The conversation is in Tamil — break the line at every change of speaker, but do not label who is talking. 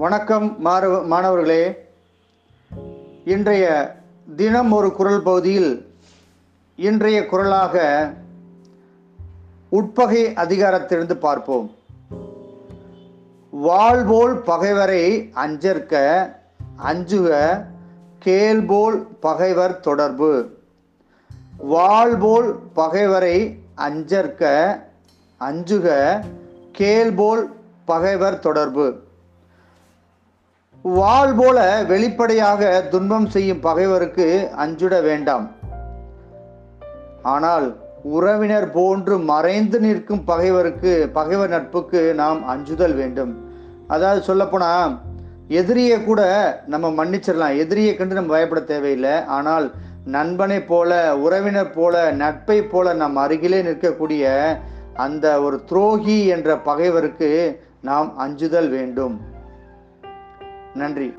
வணக்கம் மாணவ மாணவர்களே. இன்றைய தினம் ஒரு குரல் பகுதியில் இன்றைய குரலாக உட்பகை அதிகாரத்திலிருந்து பார்ப்போம். வாழ்போல் பகைவரை அஞ்சற்க அஞ்சுக கேள்போல் பகைவர் தொடர்பு. வாழ்போல் பகைவரை அஞ்சற்க அஞ்சுக கேள்போல் பகைவர் தொடர்பு. வாள் போல வெளிப்படையாக துன்பம் செய்யும் பகைவருக்கு அஞ்சுட வேண்டாம். ஆனால் உறவினர் போன்று மறைந்து நிற்கும் பகைவருக்கு பகைவர் நட்புக்கு நாம் அஞ்சுதல் வேண்டும். அதாவது சொல்லப்போனா எதிரியை கூட நம்ம மன்னிச்சிடலாம். எதிரியை கண்டு நம்ம பயப்பட தேவையில்லை. ஆனால் நண்பனை போல உறவினர் போல நட்பை போல நம் அருகிலே நிற்கக்கூடிய அந்த ஒரு துரோகி என்ற பகைவருக்கு நாம் அஞ்சுதல் வேண்டும். நன்றி.